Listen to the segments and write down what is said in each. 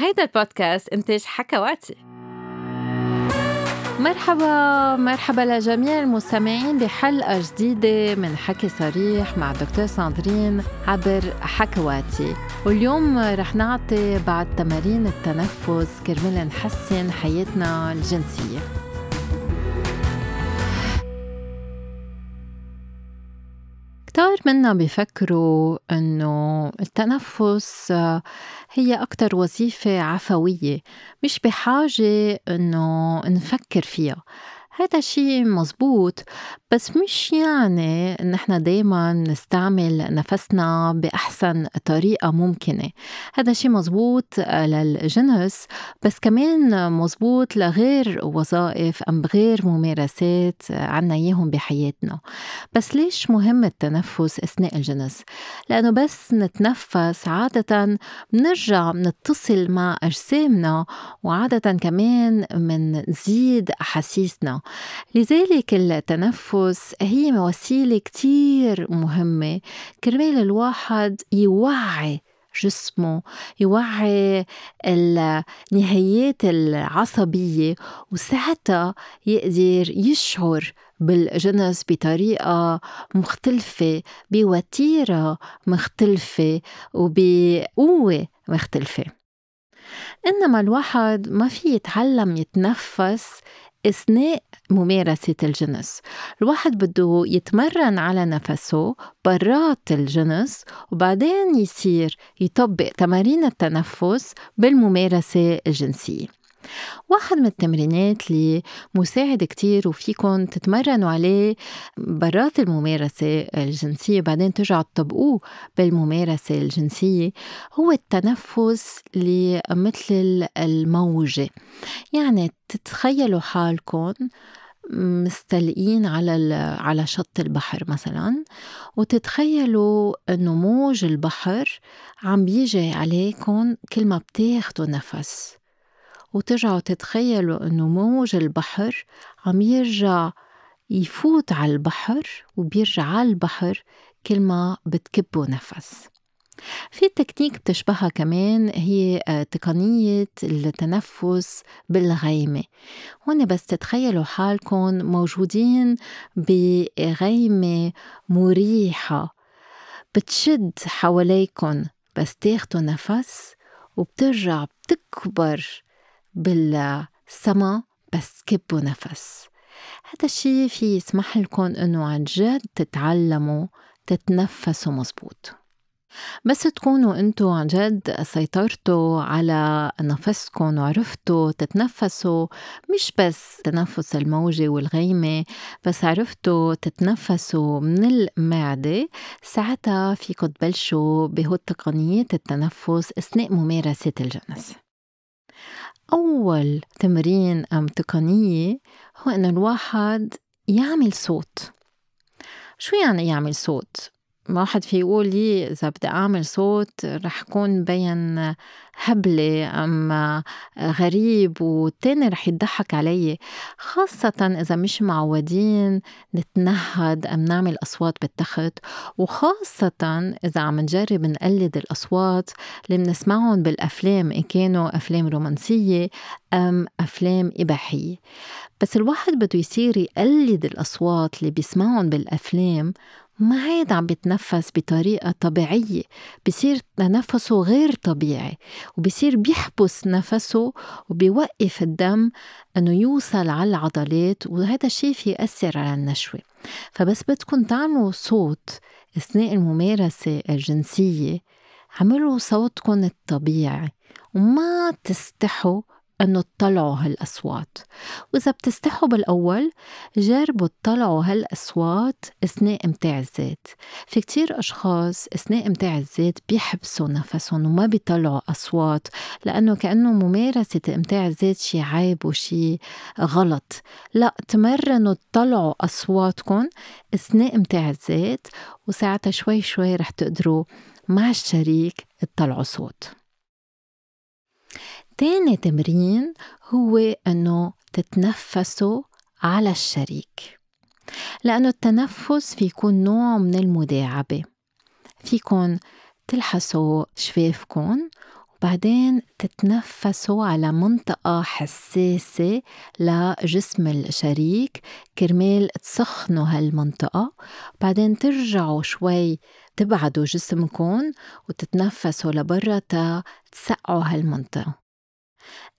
هيدا البودكاست إنتاج حكواتي. مرحبا مرحبا لجميع المستمعين بحلقة جديدة من حكي صريح مع دكتور ساندرين عبر حكواتي. واليوم رح نعطي بعض تمارين التنفس كرمال نحسن حياتنا الجنسية. منا بيفكروا إنه التنفس هي أكتر وظيفة عفوية مش بحاجة إنه نفكر فيها. هذا شيء مزبوط بس مش يعني إن إحنا دايما نستعمل نفسنا بأحسن طريقة ممكنة. هذا شيء مزبوط للجنس بس كمان مزبوط لغير وظائف أم بغير ممارسات عنا إياهم بحياتنا. بس ليش مهم التنفس أثناء الجنس لأنه بس نتنفس عادة بنرجع بنتصل مع أجسامنا وعادة كمان منزيد أحاسيسنا. لذلك التنفس هي وسيلة كتير مهمة. كرمال الواحد يوعي جسمه يوعي النهايات العصبية وساعتها يقدر يشعر بالجنس بطريقة مختلفة بوتيرة مختلفة وبقوة مختلفة. إنما الواحد ما في يتعلم يتنفس إثناء ممارسة الجنس. الواحد بده يتمرن على نفسه برات الجنس وبعدين يصير يطبق تمارين التنفس بالممارسة الجنسية. واحد من التمرينات اللي مساعد كتير وفيكن تتمرنوا عليه برات الممارسة الجنسية بعدين ترجعوا تطبقوه بالممارسة الجنسية هو التنفس اللي مثل الموجة. يعني تتخيلوا حالكم مستلقين على على شط البحر مثلا وتتخيلوا إنه موج البحر عم بيجي عليكم كل ما بتاخدوا نفس. وترجعوا تتخيلوا إنه موج البحر عم يرجع يفوت على البحر وبيرجع على البحر كل ما بتكبوا نفس. في تكنيك بتشبهها كمان هي آه، تقنية التنفس بالغيمة. هون بس تتخيلوا حالكم موجودين بغيمة مريحة بتشد حواليكم بس تاخدوا نفس وبترجع بتكبر بالسما بس كبوا نفس. هذا الشيء في يسمح لكم إنه عن جد تتعلموا تتنفسوا مزبوط بس تكونوا انتو عن جد سيطرتوا على نفسكم وعرفتوا تتنفسوا مش بس تنفس الموجة والغيمة بس عرفتوا تتنفسوا من المعدة. ساعتها فيكم تبلشوا بهو تقنيات التنفس أثناء ممارسة الجنس. أول تمرين أم تقنية هو إنه الواحد يعمل صوت شو يعني يعمل صوت؟ واحد في يقول لي إذا بدي أعمل صوت رح كون بين هبلة أم غريب والتاني رح يضحك علي. خاصة إذا مش معودين نتنهد أم نعمل أصوات بالتخت. وخاصة إذا عم نجرب نقلد الأصوات اللي بنسمعهم بالأفلام إن كانوا أفلام رومانسية أم أفلام إباحية. بس الواحد بده يصير يقلد الأصوات اللي بيسمعهم بالأفلام ما عاد عم بيتنفس بطريقة طبيعية بصير تنفسه غير طبيعي وبصير بيحبس نفسه وبيوقف الدم إنه يوصل على العضلات وهذا الشيء يأثر على النشوة. فبس بدكم تعملوا صوت أثناء الممارسة الجنسية عملوا صوتكم الطبيعي وما تستحوا أنه تطلعوا هالأصوات. وإذا بتستحوا بالأول جربوا تطلعوا هالأصوات أثناء إمتاع الزيت. في كتير أشخاص أثناء إمتاع الزيت بيحبسوا نفسهم وما بيطلعوا أصوات لأنه كأنه ممارسة إمتاع الزيت شي عيب وشي غلط. لا تمرنوا تطلعوا أصواتكم أثناء إمتاع الزيت وساعتها شوي شوي رح تقدروا مع الشريك تطلعوا صوت. تاني تمرين هو إنه تتنفسوا على الشريك. لأنه التنفس في يكون نوع من المداعبة. فيكن تلحسوا شفافكن بعدين تتنفسوا على منطقة حساسة لجسم الشريك. كرمال تسخنوا هالمنطقة. بعدين ترجعوا شوي تبعدوا جسمكم وتتنفسوا لبرا تسقعوا هالمنطقة.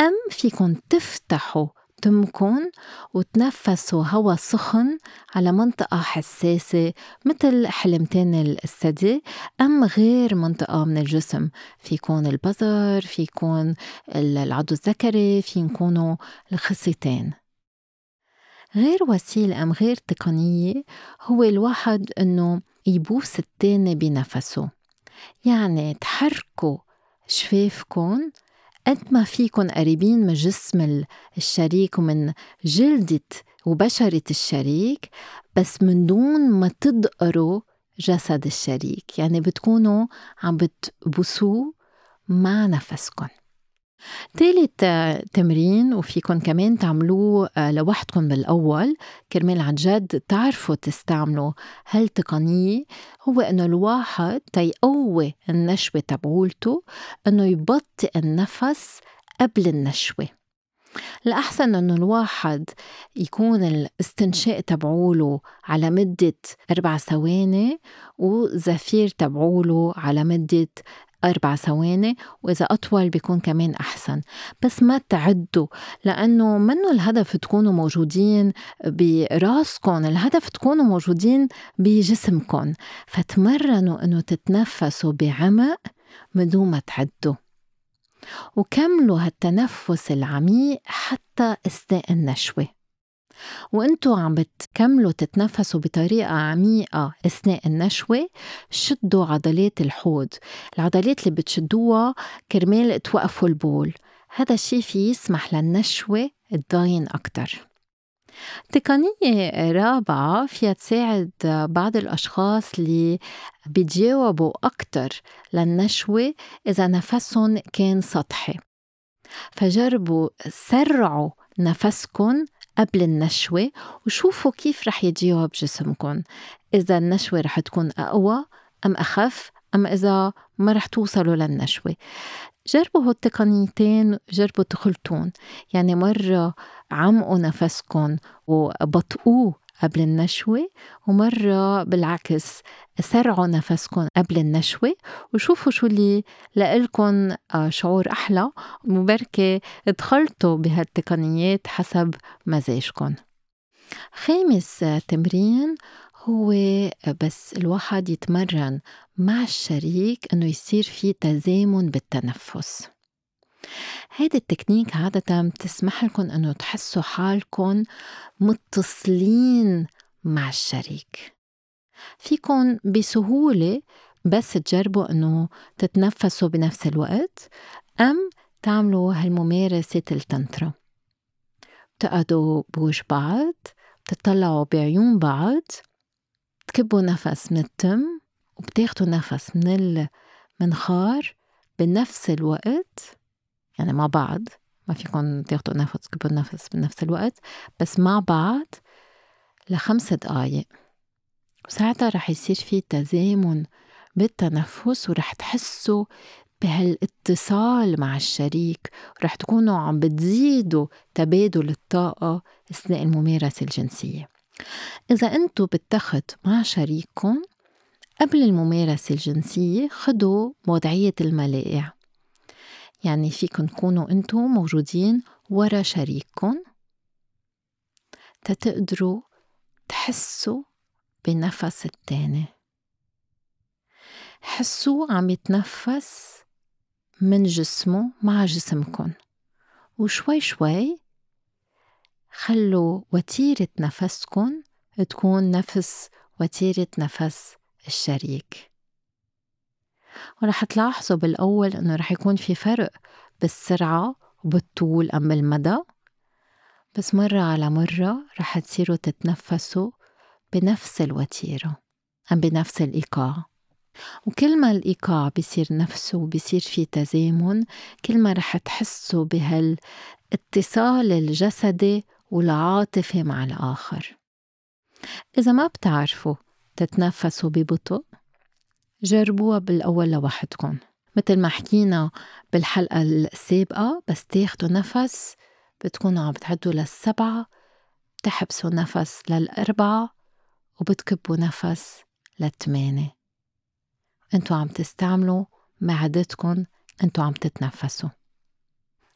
أم فيكن تفتحوا تمكن وتنفسوا هوا سخن على منطقة حساسة مثل حلمتين الثدي؟ أم غير منطقة من الجسم؟ في يكون البظر في يكون العضو الذكري في يكونوا الخصيتين؟ غير وسيلة أم غير تقنية هو الواحد إنه يبوس التاني بنفسه. يعني تحركوا شفافكن قد ما فيكن قريبين من جسم الشريك ومن جلدة وبشرة الشريك بس من دون ما تدقروا جسد الشريك. يعني بتكونوا عم بتبوسوه مع نفسكن. تالت تمرين وفيكن كمان تعملوه آه، لوحدكم بالأول. كرمال عن جد تعرفوا تستعملوا هالتقنية هو إنه الواحد تيقوي النشوة تبعولته إنه يبطئ النفس قبل النشوة. الأحسن إنه الواحد يكون الاستنشاق تبعوله على مدة أربع ثواني وزفير تبعوله على مدة أربع ثواني وإذا أطول بيكون كمان أحسن. بس ما تعدوا لأنه منه الهدف تكونوا موجودين براسكم؟ الهدف تكونوا موجودين بجسمكم. فتمرنوا أنه تتنفسوا بعمق بدون ما تعدوا. وكملوا هالتنفس العميق حتى أثناء النشوة. وانتو عم بتكملوا تتنفسوا بطريقة عميقة أثناء النشوة شدوا عضلات الحوض. العضلات اللي بتشدوها كرمال توقفوا البول. هذا الشي في يسمح للنشوة تضاين أكتر. تقنية رابعة فيها تساعد بعض الأشخاص اللي بيتجاوبوا أكتر للنشوة إذا نفسهم كان سطحي. فجربوا سرعوا نفسكن قبل النشوة وشوفوا كيف رح يتجاوب جسمكم إذا النشوة رح تكون أقوى أم أخف أم إذا ما رح توصلوا للنشوة. جربوا هالتقنيتين جربوا تخلطون. يعني مرة عمقوا نفسكم وبطئوه قبل النشوة ومرة بالعكس سرعوا نفسكم قبل النشوة وشوفوا شو اللي لإلكن آه، شعور أحلى وبركة تخلطوا بهالتقنيات حسب مزاجكم خامس تمرين هو بس الواحد يتمرن مع الشريك إنه يصير في تزامن بالتنفس. هيدي التكنيك عادة بتسمح لكم إنه تحسوا حالكم متصلين مع الشريك. فيكن بسهولة بس تجربوا إنه تتنفسوا بنفس الوقت أم تعملوا هالممارسة التنترا بتقعدوا بوجه بعض بتطلعوا بعيون بعض تكبوا نفس من التم وبتاخدوا نفس من المنخار بنفس الوقت. يعني مع بعض ما فيكم تاخدوا نفس تكبوا النفس بنفس الوقت بس مع بعض لخمس دقايق. وساعتها رح يصير في تزامن بالتنفس ورح تحسوا بهالاتصال مع الشريك ورح تكونوا عم بتزيدوا تبادل الطاقة أثناء الممارسة الجنسية. إذا أنتوا بالتخت مع شريككم قبل الممارسة الجنسية خدوا وضعية الملاقع يعني فيكن تكونوا أنتوا موجودين ورا شريككم تتقدروا تحسوا بنفس التاني. حسوا عم يتنفس من جسمه مع جسمكن وشوي شوي خلوا وتيرة نفسكن تكون نفس وتيرة نفس الشريك. ورح تلاحظوا بالأول إنه رح يكون في فرق بالسرعة وبالطول أم بالمدى. بس مرة على مرة رح تصيروا تتنفسوا بنفس الوتيرة أم بنفس الإيقاع. وكل ما الإيقاع بيصير نفسه وبيصير في تزامن كل ما رح تحسوا بهالاتصال الجسدي والعاطفي مع الآخر. إذا ما بتعرفوا تتنفسوا ببطء جربوها بالأول لوحدكم. متل ما حكينا بالحلقة السابقة بس تاخدوا نفس بتكونوا عم بتعدوا للسبعة بتحبسوا نفس للأربعة وبتكبوا نفس للثمانية. أنتوا عم تستعملوا معدتكن أنتوا عم تتنفسوا.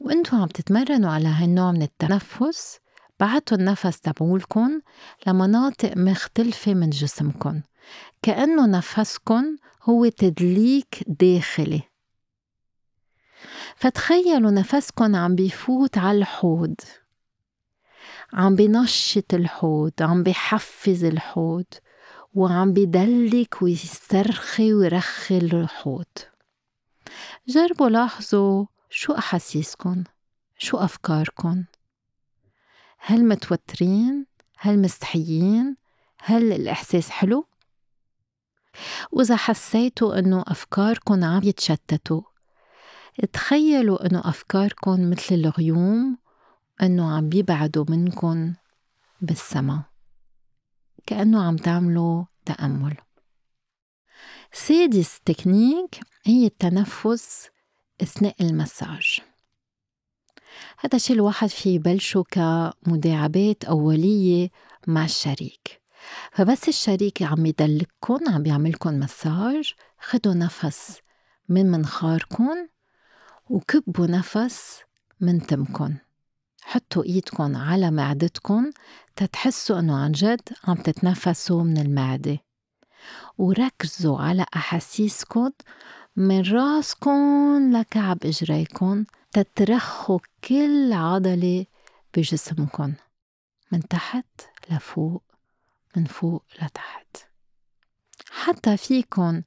وانتوا عم تتمرنوا على هالنوع من التنفس بعتوا النفس تبعولكن لمناطق مختلفة من جسمكن كأنه نفسكن هو تدليك داخلي. فتخيلوا نفسكن عم بيفوت على الحوض عم بنشط الحوض عم بحفز الحوض وعم بدلك ويسترخي ويرخي الحوض. جربوا لاحظوا شو أحاسيسكن شو أفكاركن. هل متوترين؟ هل مستحيين؟ هل الإحساس حلو؟ وإذا حسيتوا إنه أفكاركن عم يتشتتوا تخيلوا إنه أفكاركن مثل الغيوم إنه عم بيبعدوا منكن بالسما كأنه عم تعملوا تأمل. سادس تكنيك هي التنفس أثناء المساج. هذا الشيء الواحد في يبلشوا كمداعبات أولية مع الشريك. فبس الشريك عم يدلكن عم بيعملكن مساج خدوا نفس من منخاركن وكبوا نفس من تمكن. حطوا ايدكن على معدتكن تتحسوا انه عن جد عم تتنفسوا من المعدة. وركزوا على أحاسيسكن من راسكن لكعب إجريكن تترخوا كل عضلة بجسمكن من تحت لفوق. من فوق لتحت. حتى فيكن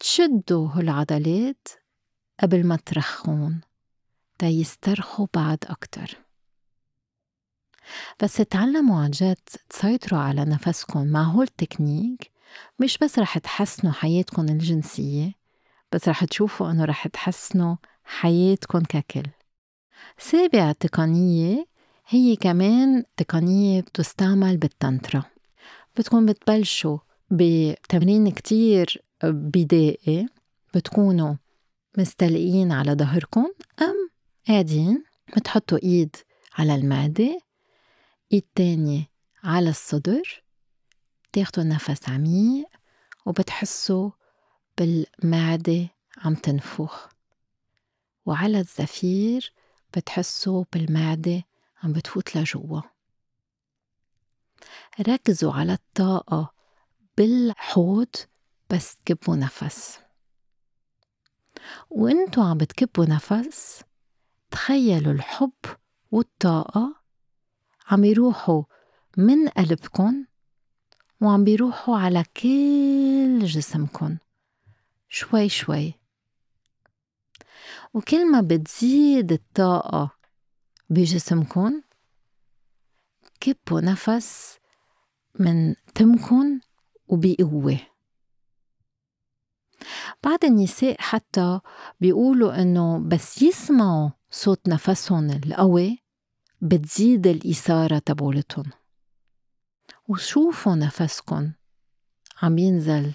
تشدوا هالعضلات قبل ما ترخون تيسترخوا بعد أكتر. بس تعلموا عن جد تسيطروا على نفسكم مع هول التكنيك. مش بس رح تحسنوا حياتكم الجنسية بس رح تشوفوا إنه رح تحسنوا حياتكم ككل. سابع تقنية هي كمان تقنية بتستعمل بالتنترا بتكون بتبلشوا بتمرين كتير بدائي بتكونوا مستلقين على ظهركم أم قاعدين بتحطوا إيد على المعدة إيد تانية على الصدر بتاخدوا نفس عميق وبتحسوا بالمعدة عم تنفخ. وعلى الزفير بتحسوا بالمعدة عم بتفوت لجوا. ركزوا على الطاقة بالحوض بس تكبوا نفس. وانتوا عم بتكبوا نفس تخيلوا الحب والطاقة عم يروحوا من قلبكن وعم بيروحوا على كل جسمكن. شوي شوي. وكل ما بتزيد الطاقة بجسمكن كبوا نفس من تمكن وبقوة بعض النساء حتى بيقولوا إنه بس يسمعوا صوت نفسهم القوي بتزيد الإثارة تبولتهم. وشوفوا نفسكن عم ينزل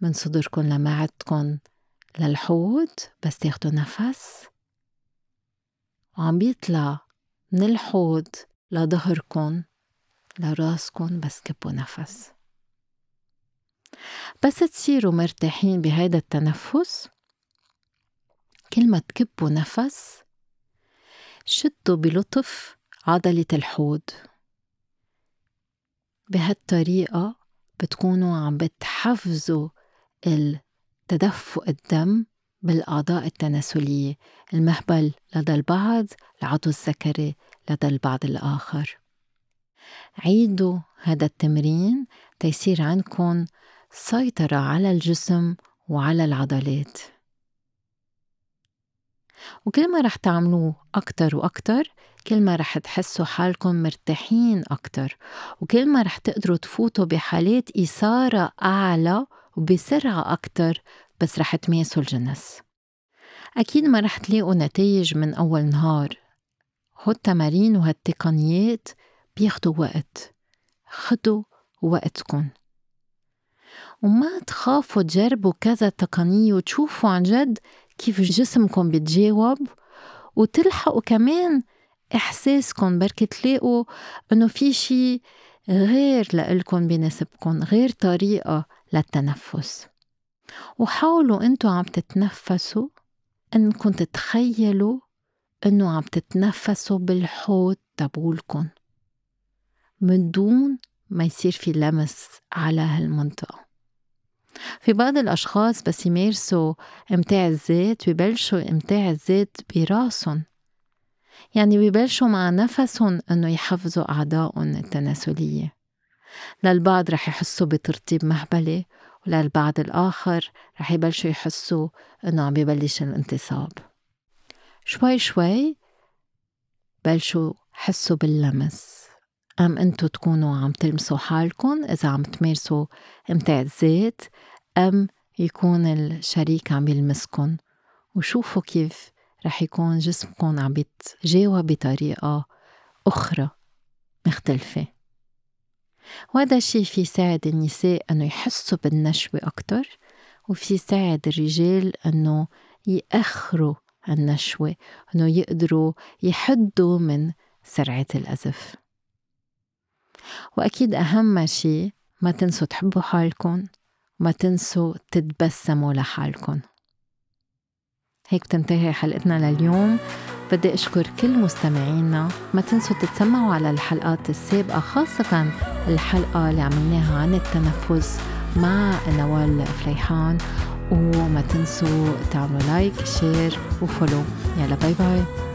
من صدركن لمعدكن للحوض بس تاخدوا نفس. وعم بيطلع من الحوض لظهركن لراسكن بس كبوا نفس. بس تصيروا مرتاحين بهيدا التنفس. كل ما تكبوا نفس شدوا بلطف عضلة الحوض. بهالطريقة بتكونوا عم بتحفزوا التدفق الدم بالأعضاء التناسلية المهبل لدى البعض العضو الذكري لدى البعض الآخر. عيدوا هذا التمرين تيصير عندكم سيطرة على الجسم وعلى العضلات. وكل ما رح تعملوه أكتر وأكتر كل ما رح تحسوا حالكم مرتاحين أكتر وكل ما رح تقدروا تفوتوا بحالات إثارة أعلى وبسرعة أكتر بس رح تماسوا الجنس. أكيد ما رح تلاقوا نتائج من أول نهار. هالتمارين وهالتقنيات بياخدوا وقت. خدوا وقتكن وما تخافوا تجربوا كذا تقنية وتشوفوا عن جد كيف جسمكم بتجاوب وتلحقوا كمان إحساسكم بركي تلاقوا إنه في شي غير لإلكن بيناسبكن غير طريقة للتنفس. وحاولوا إنتوا عم تتنفسوا انكم تتخيلوا إنه عم تتنفسوا بالحوض تبولكن من دون ما يصير في لمس على هالمنطقة. في بعض الأشخاص بس يمارسوا إمتاع الذات ببلشوا إمتاع الذات براسهم. يعني ببلشوا مع نفسهم إنه يحفزوا أعضائهم التناسلية. للبعض رح يحسوا بترطيب مهبلة وللبعض الآخر رح يبلشوا يحسوا إنه عم ببلش الانتصاب. شوي شوي بلشوا حسوا باللمس. أم أنتو تكونوا عم تلمسوا حالكم إذا عم تمارسوا إمتاع الذات أم يكون الشريك عم يلمسكن؟ وشوفوا كيف رح يكون جسمكم عم بيتجاوب بطريقة أخرى مختلفة. وهذا الشي في يساعد النساء أنه يحسوا بالنشوة أكتر وفي يساعد الرجال أنه يأخروا النشوة أنه يقدروا يحدوا من سرعة الأزف. وأكيد أهم شي ما تنسوا تحبوا حالكم ما تنسوا تتبسموا لحالكم. هيك بتنتهي حلقتنا لليوم. بدي أشكر كل مستمعينا. ما تنسوا تتسمعوا على الحلقات السابقة خاصة الحلقة اللي عملناها عن التنفس مع نوال فليحان. وما تنسوا تعملوا like share و follow. يلا باي باي.